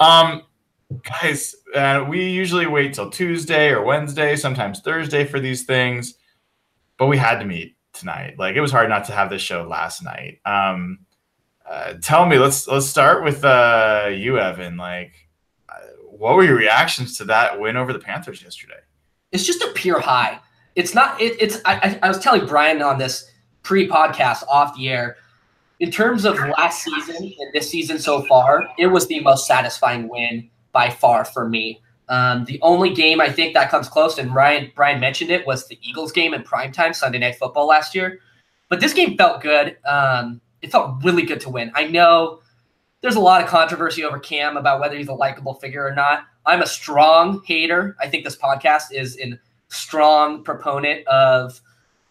Um, guys, uh, we usually wait till Tuesday or Wednesday, sometimes Thursday for these things, but we had to meet tonight. Like it was hard not to have this show last night. Um, uh, tell me, let's let's start with uh, you, Evan. Like, uh, what were your reactions to that win over the Panthers yesterday? It's just a pure high. It's not. It, it's. I, I was telling Brian on this pre-podcast off the air. In terms of last season and this season so far, it was the most satisfying win by far for me. Um, the only game I think that comes close, and Ryan Brian mentioned it, was the Eagles game in primetime Sunday Night Football last year. But this game felt good. Um, it felt really good to win. I know there's a lot of controversy over Cam about whether he's a likable figure or not. I'm a strong hater. I think this podcast is in strong proponent of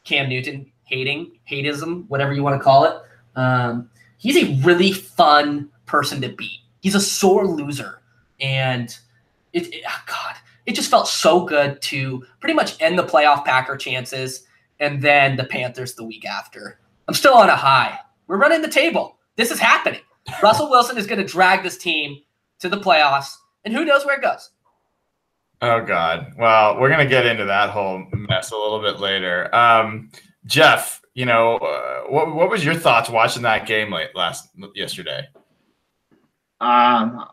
Cam Newton hating, hateism, whatever you want to call it. Um, he's a really fun person to beat. He's a sore loser, and it, it oh God, it just felt so good to pretty much end the playoff Packer chances, and then the Panthers the week after. I'm still on a high. We're running the table. This is happening. Russell Wilson is going to drag this team to the playoffs, and who knows where it goes. Oh God. Well, we're gonna get into that whole mess a little bit later. Um, Jeff, you know, uh, what what was your thoughts watching that game late last yesterday? Um,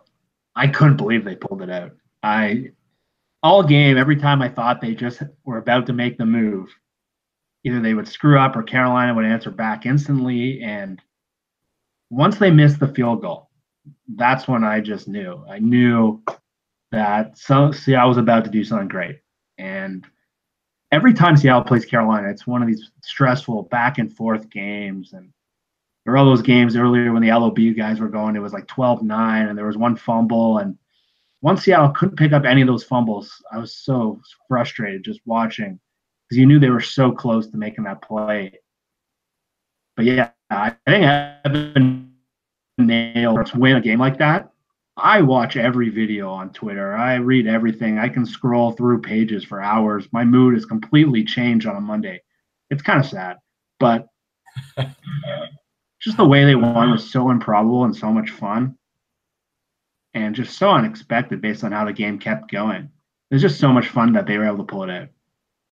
I couldn't believe they pulled it out. I all game, every time I thought they just were about to make the move, either they would screw up or Carolina would answer back instantly. And once they missed the field goal, that's when I just knew. I knew that so see I was about to do something great. And every time Seattle plays Carolina, it's one of these stressful back and forth games. And there were all those games earlier when the LOB guys were going, it was like 12 9, and there was one fumble. And once Seattle couldn't pick up any of those fumbles, I was so frustrated just watching because you knew they were so close to making that play. But yeah, I think Evan nailed to win a game like that I watch every video on Twitter. I read everything. I can scroll through pages for hours. My mood is completely changed on a Monday. It's kind of sad, but just the way they won was so improbable and so much fun and just so unexpected based on how the game kept going. It was just so much fun that they were able to pull it out.